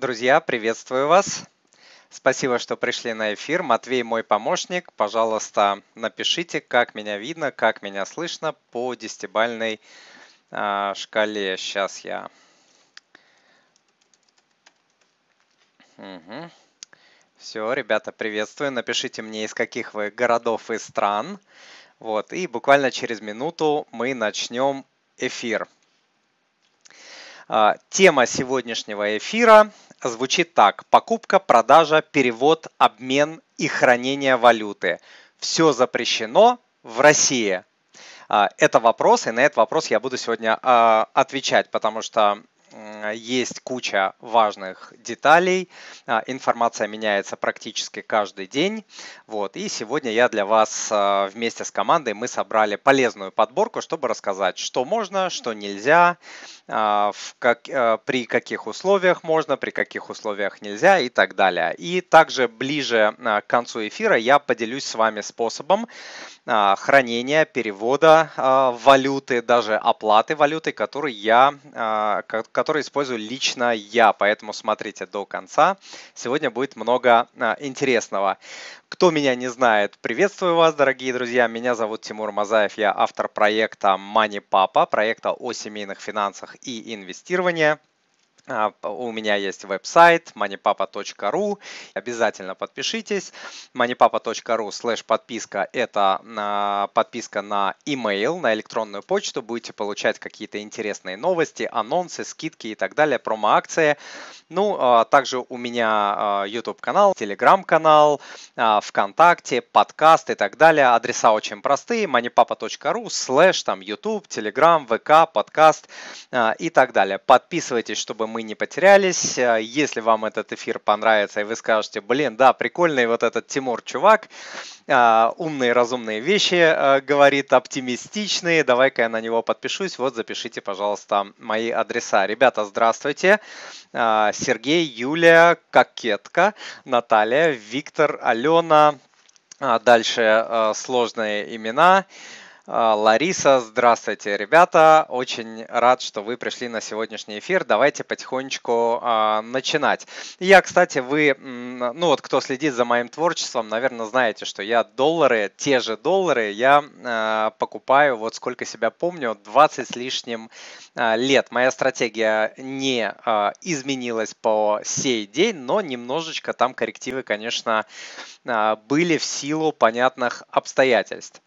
Друзья, приветствую вас. Спасибо, что пришли на эфир. Матвей мой помощник. Пожалуйста, напишите, как меня видно, как меня слышно по десятибальной а, шкале. Сейчас я... Угу. Все, ребята, приветствую. Напишите мне, из каких вы городов и стран. Вот, и буквально через минуту мы начнем эфир. А, тема сегодняшнего эфира звучит так. Покупка, продажа, перевод, обмен и хранение валюты. Все запрещено в России. А, это вопрос, и на этот вопрос я буду сегодня а, отвечать, потому что есть куча важных деталей, а, информация меняется практически каждый день. Вот. И сегодня я для вас а, вместе с командой мы собрали полезную подборку, чтобы рассказать, что можно, что нельзя, а, в как, при каких условиях можно, при каких условиях нельзя и так далее. И также ближе к концу эфира я поделюсь с вами способом хранения, перевода валюты, даже оплаты валюты, который я, который использую лично я, поэтому смотрите до конца. Сегодня будет много а, интересного. Кто меня не знает, приветствую вас, дорогие друзья. Меня зовут Тимур Мазаев, я автор проекта Money Papa, проекта о семейных финансах и инвестировании. А, у меня есть веб-сайт moneypapa.ru. Обязательно подпишитесь. moneypapa.ru слэш подписка – это а, подписка на email, на электронную почту. Будете получать какие-то интересные новости, анонсы, скидки и так далее, промо-акции. Ну, а, также у меня YouTube-канал, Telegram-канал, ВКонтакте, подкаст и так далее. Адреса очень простые. moneypapa.ru слэш там YouTube, Telegram, ВК, подкаст и так далее. Подписывайтесь, чтобы мы мы не потерялись. Э, если вам этот эфир понравится, и вы скажете, блин, да, прикольный вот этот Тимур чувак, э, умные, разумные вещи э, говорит, оптимистичные, давай-ка я на него подпишусь. Вот запишите, пожалуйста, мои адреса. Ребята, здравствуйте. Сергей, Юлия, Кокетка, Наталья, Виктор, Алена, Дальше сложные имена. А, Лариса, здравствуйте, ребята. Очень рад, что вы пришли на сегодняшний эфир. Давайте потихонечку а, начинать. Я, кстати, вы, ну вот кто следит за моим творчеством, наверное, знаете, что я доллары, те же доллары, я а, покупаю, вот сколько себя помню, 20 с лишним а, лет. Моя стратегия не а, изменилась по сей день, но немножечко там коррективы, конечно, а, были в силу понятных обстоятельств.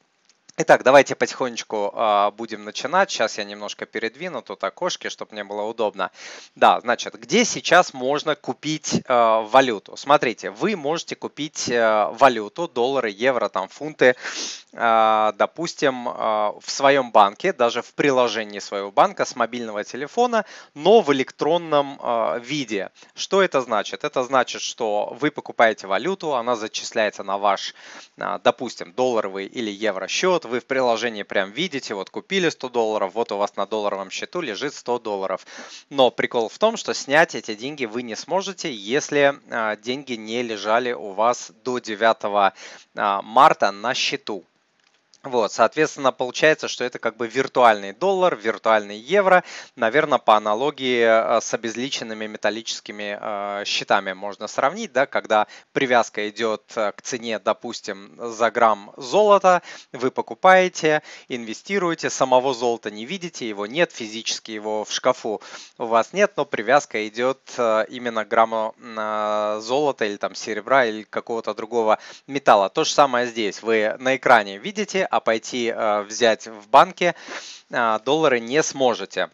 Итак, давайте потихонечку э, будем начинать. Сейчас я немножко передвину тут окошки, чтобы мне было удобно. Да, значит, где сейчас можно купить э, валюту? Смотрите, вы можете купить э, валюту, доллары, евро, там, фунты, э, допустим, э, в своем банке, даже в приложении своего банка с мобильного телефона, но в электронном э, виде. Что это значит? Это значит, что вы покупаете валюту, она зачисляется на ваш, э, допустим, долларовый или евро счет, вы в приложении прям видите, вот купили 100 долларов, вот у вас на долларовом счету лежит 100 долларов. Но прикол в том, что снять эти деньги вы не сможете, если а, деньги не лежали у вас до 9 а, марта на счету. Вот, соответственно, получается, что это как бы виртуальный доллар, виртуальный евро, наверное, по аналогии э, с обезличенными металлическими э, счетами можно сравнить, да, когда привязка идет э, к цене, допустим, за грамм золота, вы покупаете, инвестируете, самого золота не видите, его нет, физически его в шкафу у вас нет, но привязка идет именно к грамму золота или там серебра или какого-то другого металла. То же самое здесь, вы на экране видите, а пойти э, взять в банке э, доллары не сможете.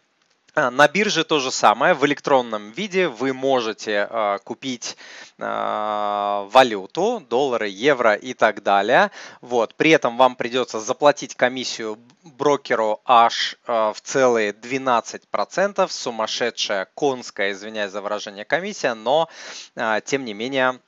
Э, на бирже то же самое. В электронном виде вы можете э, купить э, валюту, доллары, евро и так далее. Вот. При этом вам придется заплатить комиссию брокеру аж э, в целые 12%. Сумасшедшая конская, извиняюсь за выражение, комиссия, но тем не менее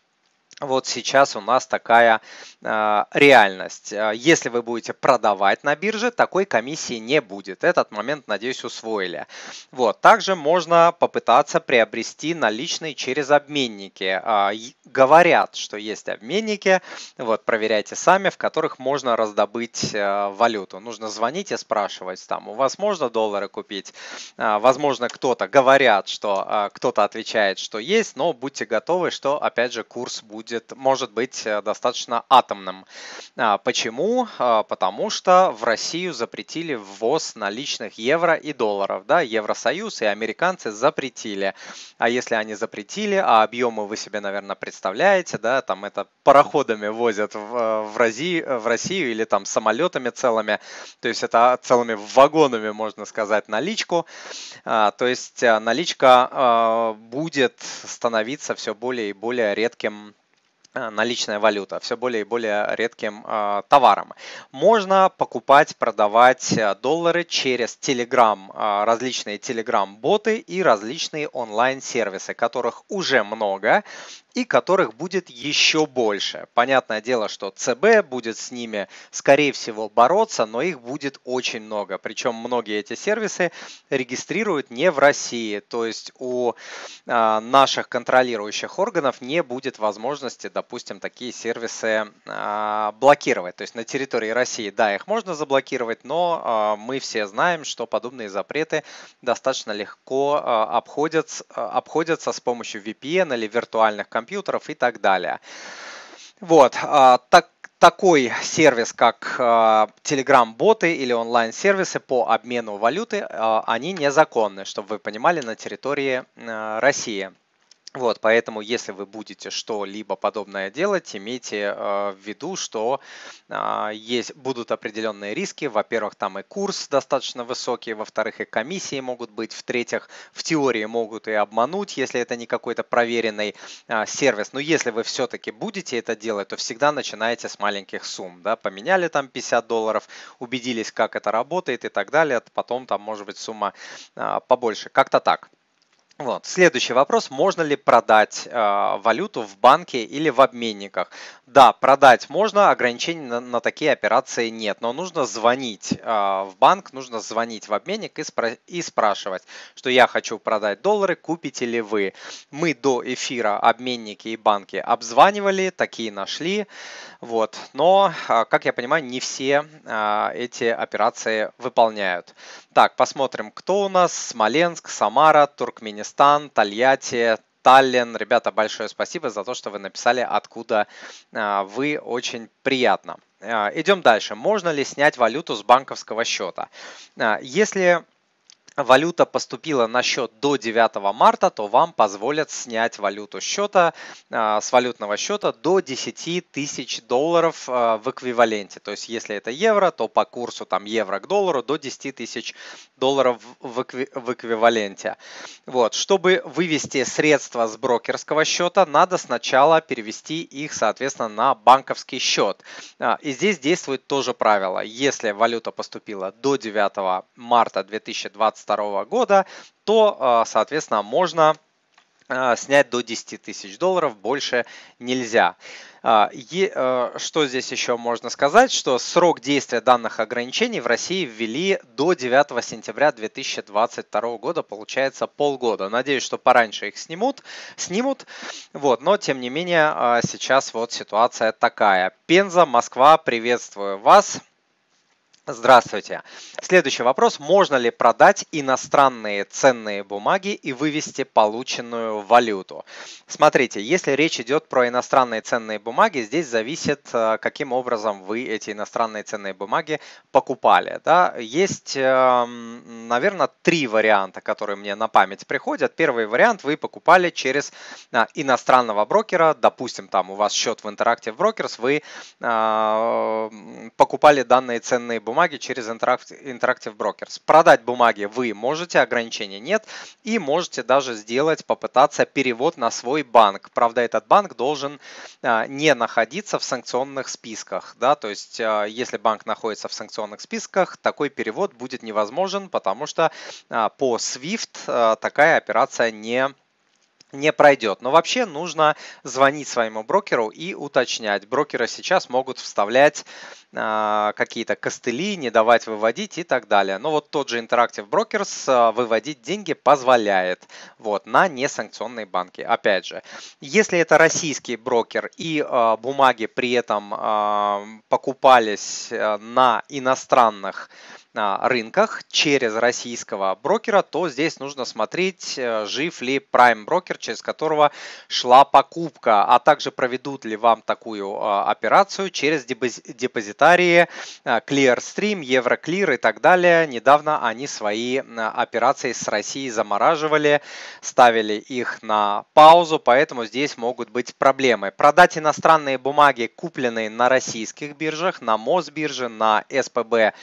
вот сейчас у нас такая э, реальность. А, если вы будете продавать на бирже, такой комиссии не будет. Этот момент, надеюсь, усвоили. Вот. Также можно попытаться приобрести наличные через обменники. Э, говорят, что есть обменники, вот, проверяйте сами, в которых можно раздобыть э, валюту. Нужно звонить и спрашивать, там, у вас можно доллары купить? Э, возможно, кто-то говорят, что э, кто-то отвечает, что есть, но будьте готовы, что, опять же, курс будет будет, может быть э, достаточно атомным. А, почему? А, потому что в Россию запретили ввоз наличных евро и долларов. Да? Евросоюз и американцы запретили. А если они запретили, а объемы вы себе, наверное, представляете, да, там это пароходами возят в, э, в, Россию, в Россию или там самолетами целыми, то есть это целыми вагонами, можно сказать, наличку. А, то есть э, наличка будет становиться все более и более редким наличная валюта все более и более редким э, товаром. Можно покупать, продавать э, доллары через Telegram, э, различные Telegram-боты и различные онлайн-сервисы, которых уже много и которых будет еще больше. Понятное дело, что ЦБ будет с ними, скорее всего, бороться, но их будет очень много. Причем многие эти сервисы регистрируют не в России, то есть у э, наших контролирующих органов не будет возможности, допустим, такие сервисы э, блокировать. То есть на территории России, да, их можно заблокировать, но э, мы все знаем, что подобные запреты достаточно легко обходятся, обходятся с помощью VPN или виртуальных компьютеров компьютеров и так далее. Вот, а, так, такой сервис, как а, Telegram-боты или онлайн-сервисы по обмену валюты, а, они незаконны, чтобы вы понимали, на территории России. Вот, поэтому, если вы будете что-либо подобное делать, имейте э, в виду, что э, есть, будут определенные риски. Во-первых, там и курс достаточно высокий, во-вторых, и комиссии могут быть, в-третьих, в теории могут и обмануть, если это не какой-то проверенный э, сервис. Но если вы все-таки будете это делать, то всегда начинайте с маленьких сумм. Да? Поменяли там 50 долларов, убедились, как это работает и так далее. Потом там может быть сумма э, побольше. Как-то так. Вот. Следующий вопрос. Можно ли продать э, валюту в банке или в обменниках? Да, продать можно, ограничений на, на такие операции нет, но нужно звонить э, в банк, нужно звонить в обменник и, спра- и спрашивать, что я хочу продать доллары, купите ли вы. Мы до эфира обменники и банки обзванивали, такие нашли, вот. но, э, как я понимаю, не все э, эти операции выполняют. Так, посмотрим, кто у нас. Смоленск, Самара, Туркменистан, Тольятти, Таллин. Ребята, большое спасибо за то, что вы написали, откуда а, вы. Очень приятно. А, идем дальше. Можно ли снять валюту с банковского счета? А, если валюта поступила на счет до 9 марта, то вам позволят снять валюту счета а, с валютного счета до 10 тысяч долларов а, в эквиваленте. То есть если это евро, то по курсу там евро к доллару до 10 тысяч долларов в, экви, в эквиваленте. Вот. Чтобы вывести средства с брокерского счета, надо сначала перевести их, соответственно, на банковский счет. А, и здесь действует тоже правило. Если валюта поступила до 9 марта 2022 2022 года, то, а, соответственно, можно а, снять до 10 тысяч долларов, больше нельзя. А, что здесь еще можно сказать, что срок действия данных ограничений в России ввели до 9 сентября 2022 года, получается полгода. Надеюсь, что пораньше их снимут, снимут, вот, но тем не менее сейчас вот ситуация такая. Пенза, Москва, приветствую вас. Здравствуйте. Следующий вопрос. Можно ли продать иностранные ценные бумаги и вывести полученную валюту? Смотрите, если речь идет про иностранные ценные бумаги, здесь зависит, э, каким образом вы эти иностранные ценные бумаги покупали. Да? Есть, эм, наверное, три варианта, которые мне на память приходят. Первый вариант вы покупали через э, иностранного брокера, допустим, там у вас счет в Interactive Brokers, вы э, покупали данные ценные бумаги бумаги через Interactive Brokers. Продать бумаги вы можете, ограничений нет. И можете даже сделать, попытаться перевод на свой банк. Правда, этот банк должен а, не находиться в санкционных списках. Да? То есть, а, если банк находится в санкционных списках, такой перевод будет невозможен, потому что а, по SWIFT такая операция не не пройдет. Но вообще нужно звонить своему брокеру и уточнять. Брокеры сейчас могут вставлять какие-то костыли, не давать выводить и так далее. Но вот тот же Interactive Brokers э, выводить деньги позволяет вот, на несанкционные банки. Опять же, если это российский брокер и э, бумаги при этом э, покупались на иностранных рынках через российского брокера, то здесь нужно смотреть, жив ли Prime брокер, через которого шла покупка, а также проведут ли вам такую операцию через депозитарии э, Clearstream, Euroclear и так далее. Недавно они свои операции с Россией замораживали, ставили их на паузу, поэтому здесь могут быть проблемы. Продать иностранные бумаги, купленные на российских биржах, на Мосбирже, на СПБ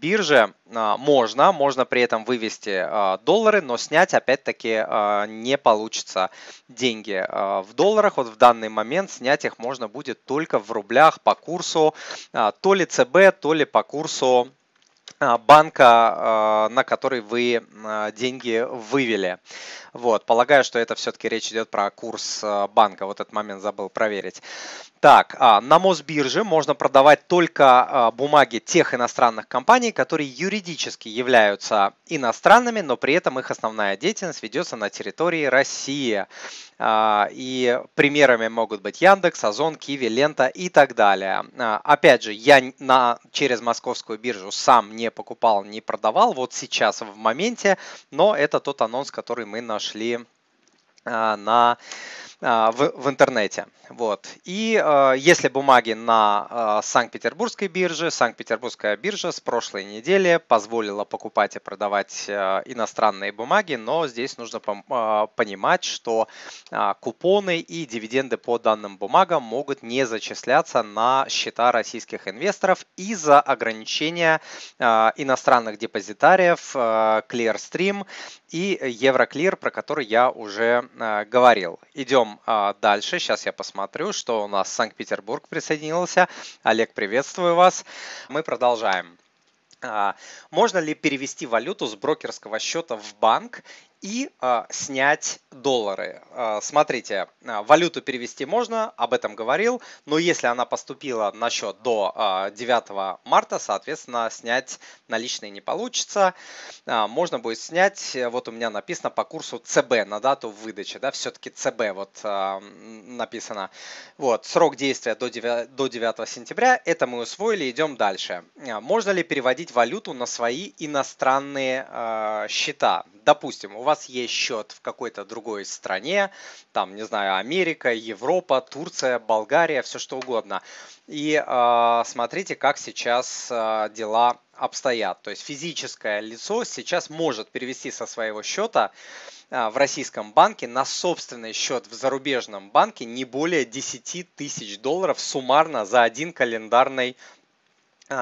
бирже а, можно, можно при этом вывести а, доллары, но снять опять-таки а, не получится деньги в долларах. Вот в данный момент снять их можно будет только в рублях по курсу то ли ЦБ, то ли по курсу банка, на который вы деньги вывели. Вот, полагаю, что это все-таки речь идет про курс банка. Вот этот момент забыл проверить. Так, а, на Мосбирже можно продавать только а, бумаги тех иностранных компаний, которые юридически являются иностранными, но при этом их основная деятельность ведется на территории России. А, и примерами могут быть Яндекс, Озон, Киви, Лента и так далее. Опять же, я на, через московскую биржу сам не покупал, не продавал вот сейчас в моменте, но это тот анонс, который мы нашли на а, в, в интернете. Вот. И э, если бумаги на э, Санкт-Петербургской бирже, Санкт-Петербургская биржа с прошлой недели позволила покупать и продавать э, иностранные бумаги, но здесь нужно э, понимать, что э, купоны и дивиденды по данным бумагам могут не зачисляться на счета российских инвесторов из-за ограничения э, иностранных депозитариев э, Clearstream и Euroclear, про который я уже э, говорил. Идем э, дальше. Сейчас я посмотрю, что у нас Санкт-Петербург присоединился. Олег, приветствую вас. Мы продолжаем. А, можно ли перевести валюту с брокерского счета в банк и э, снять доллары. Э, смотрите, э, валюту перевести можно, об этом говорил, но если она поступила на счет до э, 9 марта, соответственно, снять наличные не получится. Э, можно будет снять, вот у меня написано по курсу ЦБ на дату выдачи, да, все-таки ЦБ вот э, написано. Вот, срок действия до 9, до 9 сентября, это мы усвоили, идем дальше. Можно ли переводить валюту на свои иностранные э, счета? Допустим, у вас есть счет в какой-то другой стране, там, не знаю, Америка, Европа, Турция, Болгария, все что угодно. И э, смотрите, как сейчас э, дела обстоят. То есть физическое лицо сейчас может перевести со своего счета в российском банке на собственный счет в зарубежном банке не более 10 тысяч долларов суммарно за один календарный а,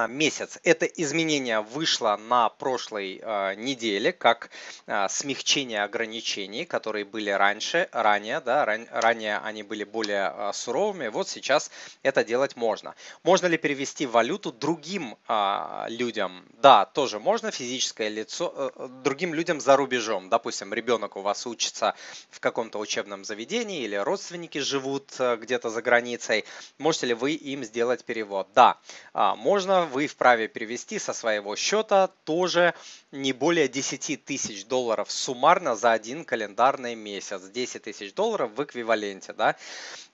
месяц. Это изменение вышло на прошлой э, неделе как э, смягчение ограничений, которые были раньше, ранее, да, ран, ранее они были более э, суровыми, вот сейчас это делать можно. Можно ли перевести валюту другим э, людям? Да, тоже можно, физическое лицо, э, другим людям за рубежом. Допустим, ребенок у вас учится в каком-то учебном заведении или родственники живут э, где-то за границей. Можете ли вы им сделать перевод? Да, э, вы вправе перевести со своего счета тоже не более 10 тысяч долларов суммарно за один календарный месяц. 10 тысяч долларов в эквиваленте. Да?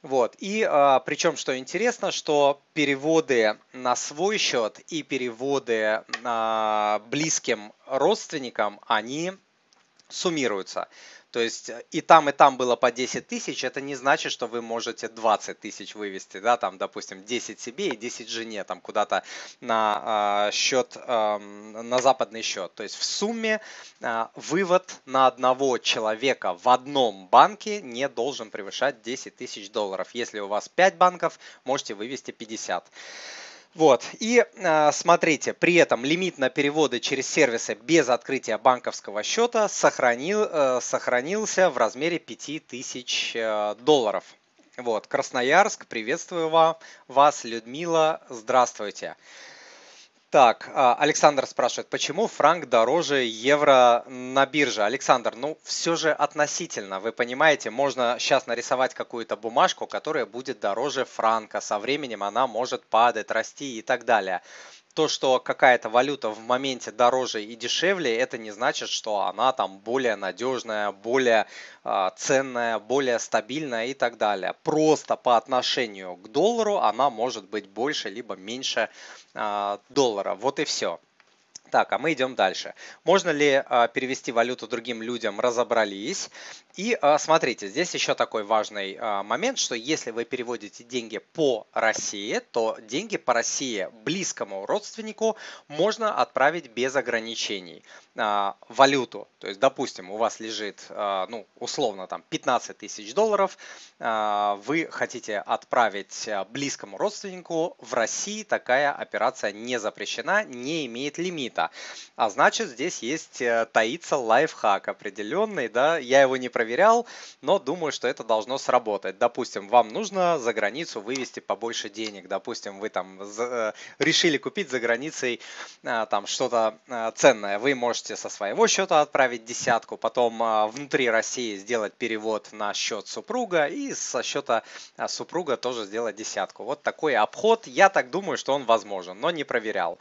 Вот. И а, причем, что интересно, что переводы на свой счет и переводы а, близким родственникам, они суммируются. То есть э, и там, и там было по 10 тысяч, это не значит, что вы можете 20 тысяч вывести, да, там, допустим, 10 себе и 10 жене, там, куда-то на э, счет, э, на западный счет. То есть в сумме э, вывод на одного человека в одном банке не должен превышать 10 тысяч долларов. Если у вас 5 банков, можете вывести 50. Вот. И э, смотрите, при этом лимит на переводы через сервисы без открытия банковского счета сохранил, э, сохранился в размере 5000 э, долларов. Вот. Красноярск, приветствую вас, Людмила, здравствуйте. Так, а, Александр спрашивает, почему франк дороже евро на бирже? Александр, ну все же относительно. Вы понимаете, можно сейчас нарисовать какую-то бумажку, которая будет дороже франка. Со временем она может падать, расти и так далее то, что какая-то валюта в моменте дороже и дешевле, это не значит, что она там более надежная, более э, ценная, более стабильная и так далее. Просто по отношению к доллару она может быть больше либо меньше э, доллара. Вот и все. Так, а мы идем дальше. Можно ли а, перевести валюту другим людям? Разобрались. И а, смотрите, здесь еще такой важный а, момент, что если вы переводите деньги по России, то деньги по России близкому родственнику можно отправить без ограничений. А, валюту, то есть, допустим, у вас лежит, ну, условно, там 15 тысяч долларов, вы хотите отправить близкому родственнику в России, такая операция не запрещена, не имеет лимита. А значит, здесь есть э, таится лайфхак определенный, да, я его не проверял, но думаю, что это должно сработать. Допустим, вам нужно за границу вывести побольше денег, допустим, вы там э, решили купить за границей э, там что-то ценное, вы можете со своего счета отправить десятку, потом внутри России сделать перевод на счет супруга и со счета супруга тоже сделать десятку. Вот такой обход, я так думаю, что он возможен, но не проверял.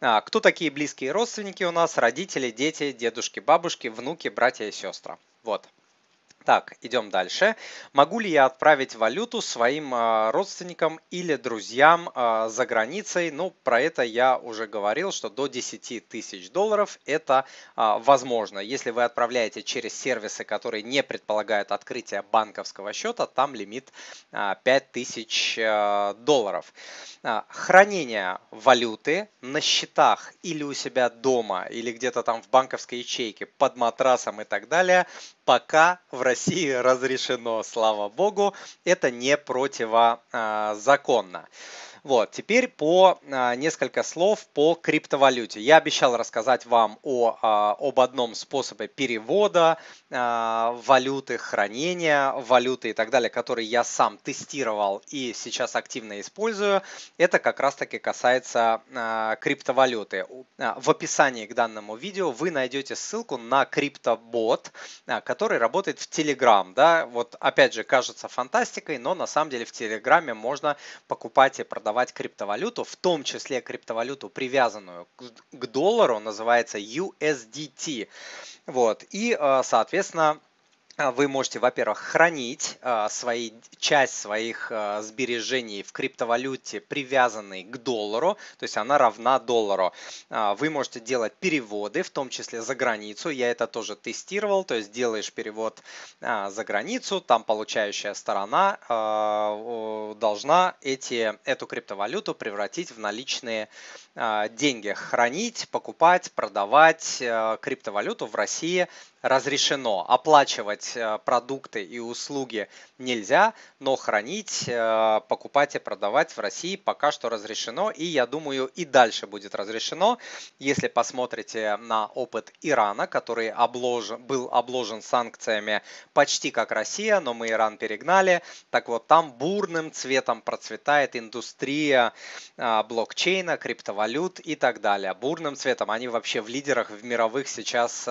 А, кто такие близкие родственники у нас, родители, дети, дедушки, бабушки, внуки, братья и сестры. Вот. Так, идем дальше. Могу ли я отправить валюту своим а, родственникам или друзьям а, за границей? Ну, про это я уже говорил, что до 10 тысяч долларов это а, возможно. Если вы отправляете через сервисы, которые не предполагают открытие банковского счета, там лимит 5 тысяч долларов. Хранение валюты на счетах или у себя дома, или где-то там в банковской ячейке, под матрасом и так далее, пока в России разрешено, слава богу, это не противозаконно. Вот, теперь по а, несколько слов по криптовалюте. Я обещал рассказать вам о, а, об одном способе перевода а, валюты, хранения валюты и так далее, который я сам тестировал и сейчас активно использую. Это как раз таки касается а, криптовалюты. А, в описании к данному видео вы найдете ссылку на криптобот, а, который работает в Telegram. Да? Вот опять же кажется фантастикой, но на самом деле в Телеграме можно покупать и продавать продавать криптовалюту, в том числе криптовалюту, привязанную к доллару, называется USDT. Вот. И, э, соответственно, вы можете, во-первых, хранить а, свои, часть своих а, сбережений в криптовалюте, привязанной к доллару, то есть она равна доллару. Вы можете делать переводы, в том числе за границу. Я это тоже тестировал, то есть делаешь перевод за границу, там получающая сторона должна эти, эту криптовалюту превратить в наличные деньги, хранить, покупать, продавать криптовалюту в России разрешено. Оплачивать э, продукты и услуги нельзя, но хранить, э, покупать и продавать в России пока что разрешено. И я думаю, и дальше будет разрешено. Если посмотрите на опыт Ирана, который обложен, был обложен санкциями почти как Россия, но мы Иран перегнали. Так вот, там бурным цветом процветает индустрия э, блокчейна, криптовалют и так далее. Бурным цветом. Они вообще в лидерах в мировых сейчас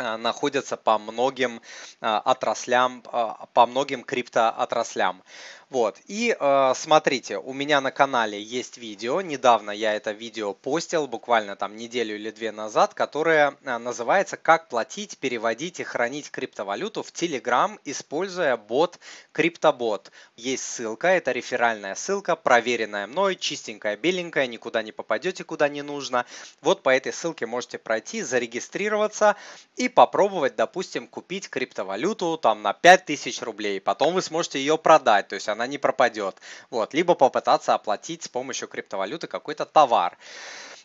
находятся по многим э, отраслям, э, по многим криптоотраслям. Вот, и э, смотрите, у меня на канале есть видео, недавно я это видео постил, буквально там неделю или две назад, которое э, называется «Как платить, переводить и хранить криптовалюту в Telegram, используя бот CryptoBot». Есть ссылка, это реферальная ссылка, проверенная мной, чистенькая, беленькая, никуда не попадете, куда не нужно. Вот по этой ссылке можете пройти, зарегистрироваться и попробовать, допустим, купить криптовалюту там на 5000 рублей. Потом вы сможете ее продать, то есть она она не пропадет. Вот. Либо попытаться оплатить с помощью криптовалюты какой-то товар.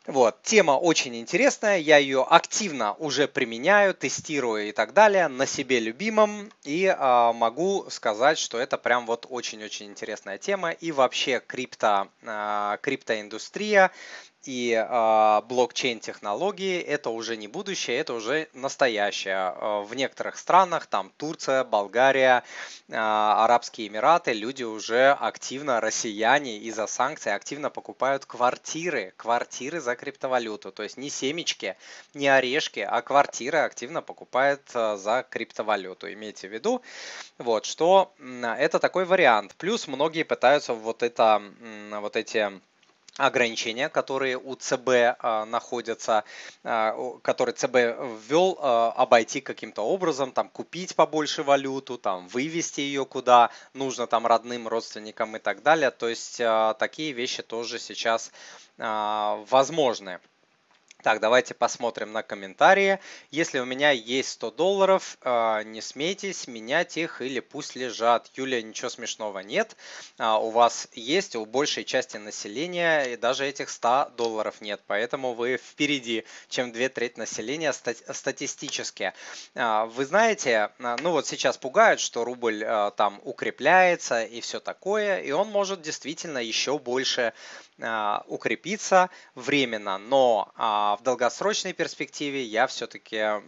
Вот, тема очень интересная, я ее активно уже применяю, тестирую и так далее на себе любимом и э, могу сказать, что это прям вот очень-очень интересная тема и вообще крипто, э, криптоиндустрия и э, блокчейн-технологии это уже не будущее, это уже настоящее. Э, в некоторых странах, там Турция, Болгария, э, Арабские Эмираты, люди уже активно, россияне из-за санкций активно покупают квартиры, квартиры за криптовалюту. То есть не семечки, не орешки, а квартиры активно покупают за криптовалюту. Имейте в виду, вот, что это такой вариант. Плюс многие пытаются вот это, вот эти ограничения, которые у ЦБ э, находятся, э, которые ЦБ ввел, э, обойти каким-то образом, там купить побольше валюту, там вывести ее куда нужно, там родным, родственникам и так далее. То есть такие вещи тоже сейчас возможны. Так, давайте посмотрим на комментарии. Если у меня есть 100 долларов, а, не смейтесь менять их или пусть лежат. Юлия, ничего смешного нет. А, у вас есть, у большей части населения и даже этих 100 долларов нет. Поэтому вы впереди, чем две трети населения статистически. А, вы знаете, ну вот сейчас пугают, что рубль там укрепляется и все такое. И он может действительно еще больше укрепиться временно, но а, в долгосрочной перспективе я все-таки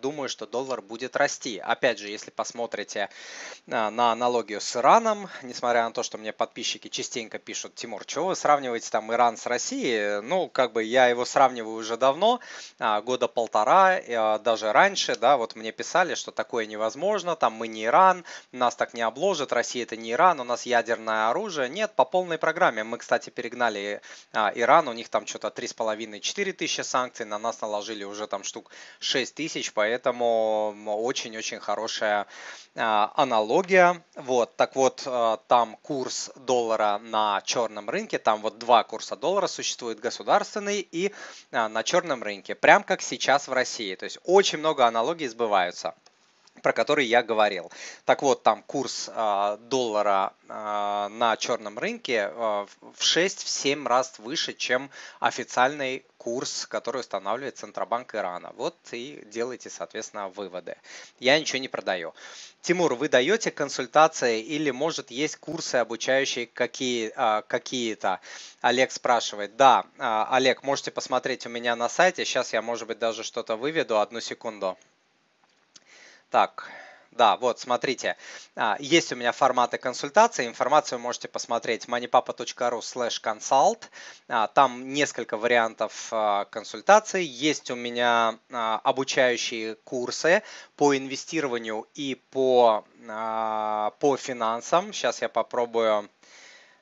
думаю, что доллар будет расти. Опять же, если посмотрите а, на аналогию с Ираном, несмотря на то, что мне подписчики частенько пишут, Тимур, что вы сравниваете там Иран с Россией? Ну, как бы я его сравниваю уже давно, года полтора, даже раньше, да, вот мне писали, что такое невозможно, там мы не Иран, нас так не обложат, Россия это не Иран, у нас ядерное оружие. Нет, по полной программе. Мы, кстати, перегнали погнали а, Иран, у них там что-то 3,5-4 тысячи санкций, на нас наложили уже там штук 6 тысяч, поэтому очень-очень хорошая а, аналогия. Вот, так вот, а, там курс доллара на черном рынке, там вот два курса доллара существует, государственный и а, на черном рынке, прям как сейчас в России. То есть очень много аналогий сбываются про который я говорил. Так вот, там курс э, доллара э, на черном рынке э, в 6-7 раз выше, чем официальный курс, который устанавливает Центробанк Ирана. Вот и делайте, соответственно, выводы. Я ничего не продаю. Тимур, вы даете консультации или, может, есть курсы, обучающие какие, какие-то? Олег спрашивает. Да, Олег, можете посмотреть у меня на сайте. Сейчас я, может быть, даже что-то выведу. Одну секунду. Так, да, вот, смотрите, а, есть у меня форматы консультации, информацию можете посмотреть moneypapa.ru slash consult, а, там несколько вариантов а, консультаций, есть у меня обучающие курсы по инвестированию и по, по финансам, сейчас я попробую,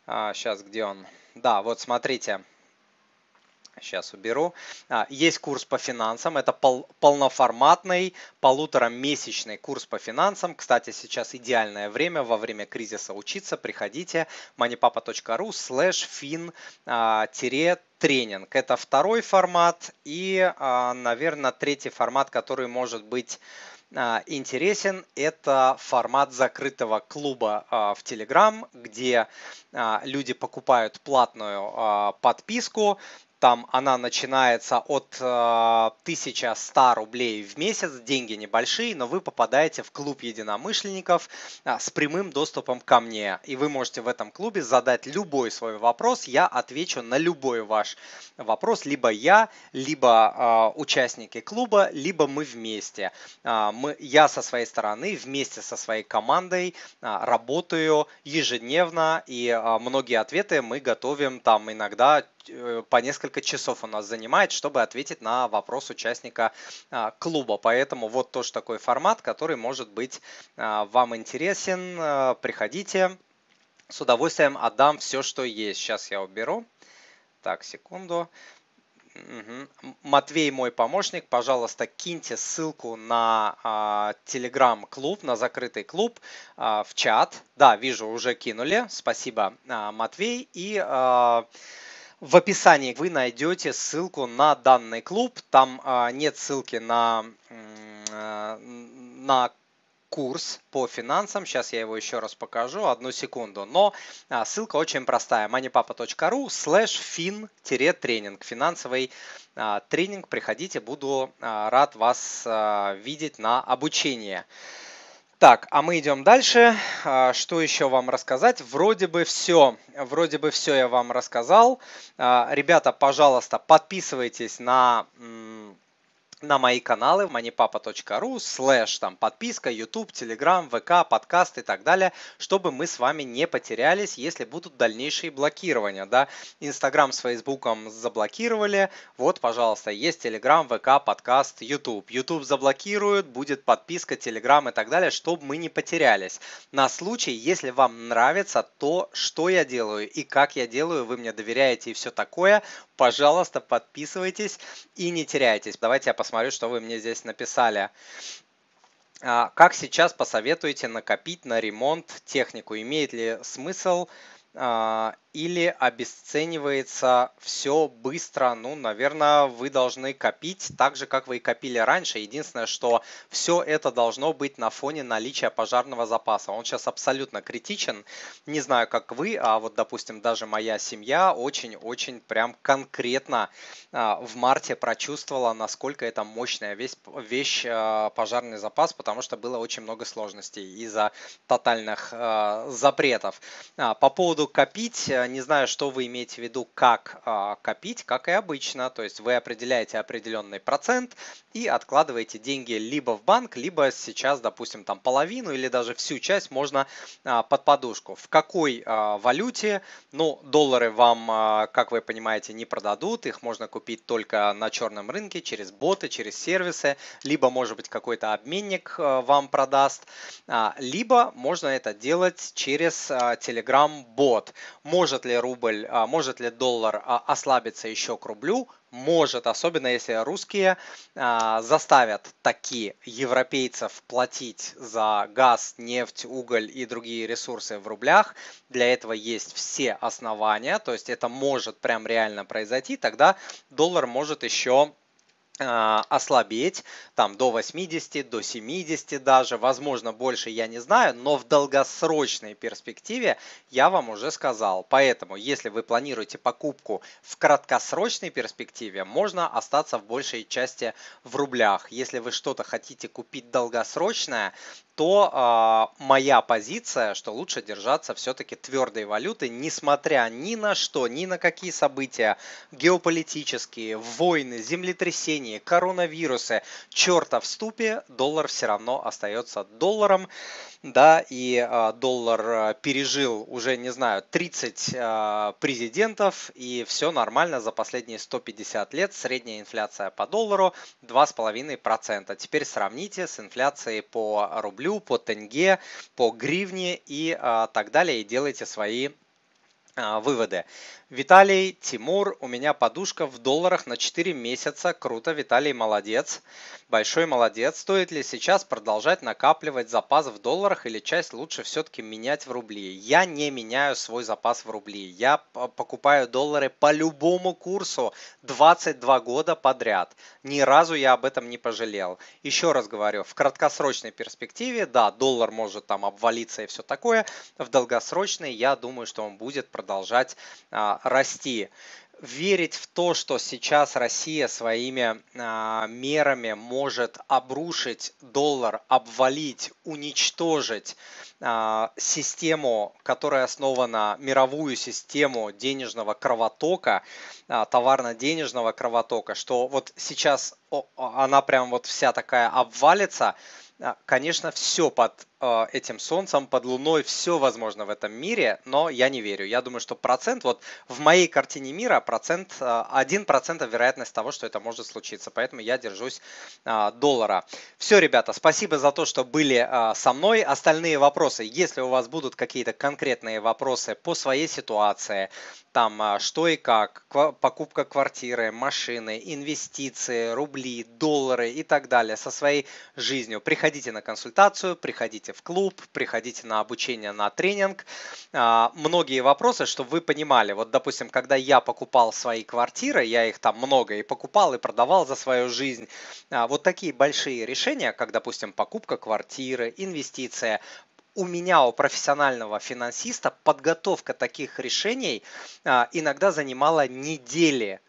сейчас где он, да, вот смотрите, Сейчас уберу. А, есть курс по финансам. Это пол, полноформатный, полуторамесячный курс по финансам. Кстати, сейчас идеальное время во время кризиса учиться. Приходите moneypapa.ru slash fin-тренинг. Это второй формат и, а, наверное, третий формат, который может быть а, интересен, это формат закрытого клуба в Telegram, где люди покупают платную подписку, там она начинается от 1100 рублей в месяц, деньги небольшие, но вы попадаете в клуб единомышленников а, с прямым доступом ко мне. И вы можете в этом клубе задать любой свой вопрос, я отвечу на любой ваш вопрос, либо я, либо э, участники клуба, либо мы вместе. Э, мы, я со своей стороны вместе со своей командой э, работаю ежедневно, и э, многие ответы мы готовим там иногда Э, по несколько часов у нас занимает, чтобы ответить на вопрос участника а, клуба. Поэтому вот тоже такой формат, который может быть а, вам интересен. А, приходите, с удовольствием отдам все, что есть. Сейчас я уберу. Так, секунду. Угу. Матвей, мой помощник, пожалуйста, киньте ссылку на телеграм-клуб, на закрытый клуб а, в чат. Да, вижу, уже кинули. Спасибо, а, Матвей. И в описании вы найдете ссылку на данный клуб. Там а, нет ссылки на, а, на курс по финансам. Сейчас я его еще раз покажу, одну секунду. Но а, ссылка очень простая. moneypapa.ru slash fin-тренинг. Финансовый тренинг. Приходите, буду рад вас видеть на обучение. Так, а мы идем дальше. А, что еще вам рассказать? Вроде бы все. Вроде бы все я вам рассказал. А, ребята, пожалуйста, подписывайтесь на на мои каналы moneypapa.ru, слэш там подписка, YouTube, Telegram, ВК, подкаст и так далее, чтобы мы с вами не потерялись, если будут дальнейшие блокирования, да. Инстаграм с Фейсбуком заблокировали, вот, пожалуйста, есть Telegram, ВК, подкаст, YouTube. YouTube заблокируют, будет подписка, Telegram и так далее, чтобы мы не потерялись. На случай, если вам нравится то, что я делаю и как я делаю, вы мне доверяете и все такое, пожалуйста, подписывайтесь и не теряйтесь. Давайте я посмотрю, что вы мне здесь написали. А, как сейчас посоветуете накопить на ремонт технику? Имеет ли смысл а, или обесценивается все быстро. Ну, наверное, вы должны копить так же, как вы и копили раньше. Единственное, что все это должно быть на фоне наличия пожарного запаса. Он сейчас абсолютно критичен. Не знаю, как вы, а вот, допустим, даже моя семья очень-очень прям конкретно а, в марте прочувствовала, насколько это мощная вещь, вещь а, пожарный запас, потому что было очень много сложностей из-за тотальных а, запретов. По поводу копить, не знаю, что вы имеете в виду, как а, копить, как и обычно. То есть вы определяете определенный процент и откладываете деньги либо в банк, либо сейчас, допустим, там половину или даже всю часть можно а, под подушку. В какой а, валюте? Ну, доллары вам, как вы понимаете, не продадут. Их можно купить только на черном рынке, через боты, через сервисы. Либо, может быть, какой-то обменник вам продаст. Либо можно это делать через Telegram-бот. Может может ли рубль, а, может ли доллар а, ослабиться еще к рублю? Может, особенно если русские а, заставят такие европейцев платить за газ, нефть, уголь и другие ресурсы в рублях. Для этого есть все основания, то есть это может прям реально произойти, тогда доллар может еще ослабеть там до 80, до 70 даже, возможно больше я не знаю, но в долгосрочной перспективе я вам уже сказал. Поэтому, если вы планируете покупку в краткосрочной перспективе, можно остаться в большей части в рублях. Если вы что-то хотите купить долгосрочное, то э, моя позиция, что лучше держаться все-таки твердой валюты, несмотря ни на что, ни на какие события геополитические, войны, землетрясения, коронавирусы, черта в ступе, доллар все равно остается долларом да, и а, доллар а, пережил уже, не знаю, 30 а, президентов, и все нормально за последние 150 лет. Средняя инфляция по доллару 2,5%. Теперь сравните с инфляцией по рублю, по тенге, по гривне и так далее, и делайте свои выводы. Виталий, Тимур, у меня подушка в долларах на 4 месяца. Круто, Виталий, молодец. Большой молодец. Стоит ли сейчас продолжать накапливать запас в долларах или часть лучше все-таки менять в рубли? Я не меняю свой запас в рубли. Я покупаю доллары по любому курсу 22 года подряд. Ни разу я об этом не пожалел. Еще раз говорю, в краткосрочной перспективе, да, доллар может там обвалиться и все такое. В долгосрочной я думаю, что он будет продолжать а, расти. Верить в то, что сейчас Россия своими а, мерами может обрушить доллар, обвалить, уничтожить а, систему, которая основана мировую систему денежного кровотока, а, товарно-денежного кровотока, что вот сейчас она прям вот вся такая обвалится, а, конечно, все под этим солнцем, под луной, все возможно в этом мире, но я не верю. Я думаю, что процент, вот в моей картине мира процент, э, один процент вероятность того, что это может случиться. Поэтому я держусь э, доллара. Все, ребята, спасибо за то, что были со мной. Остальные вопросы, если у вас будут какие-то конкретные вопросы по своей ситуации, там что и как, покупка квартиры, машины, инвестиции, рубли, доллары и так далее со своей жизнью, приходите на консультацию, приходите в клуб, приходите на обучение, на тренинг. А, многие вопросы, чтобы вы понимали, вот, допустим, когда я покупал свои квартиры, я их там много и покупал, и продавал за свою жизнь, а, вот такие большие решения, как, допустим, покупка квартиры, инвестиция, у меня, у профессионального финансиста, подготовка таких решений а, иногда занимала недели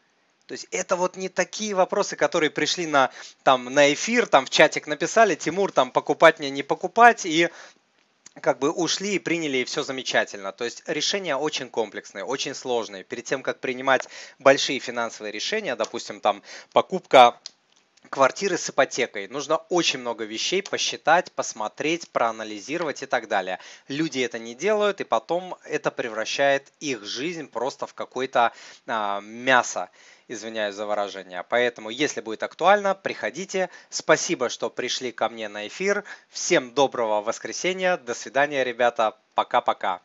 То есть это вот не такие вопросы, которые пришли на, там, на эфир, там в чатик написали, Тимур, там покупать мне, не покупать, и как бы ушли и приняли, и все замечательно. То есть решения очень комплексные, очень сложные. Перед тем, как принимать большие финансовые решения, допустим, там покупка квартиры с ипотекой. Нужно очень много вещей посчитать, посмотреть, проанализировать и так далее. Люди это не делают, и потом это превращает их жизнь просто в какое-то а, мясо извиняюсь за выражение. Поэтому, если будет актуально, приходите. Спасибо, что пришли ко мне на эфир. Всем доброго воскресенья. До свидания, ребята. Пока-пока.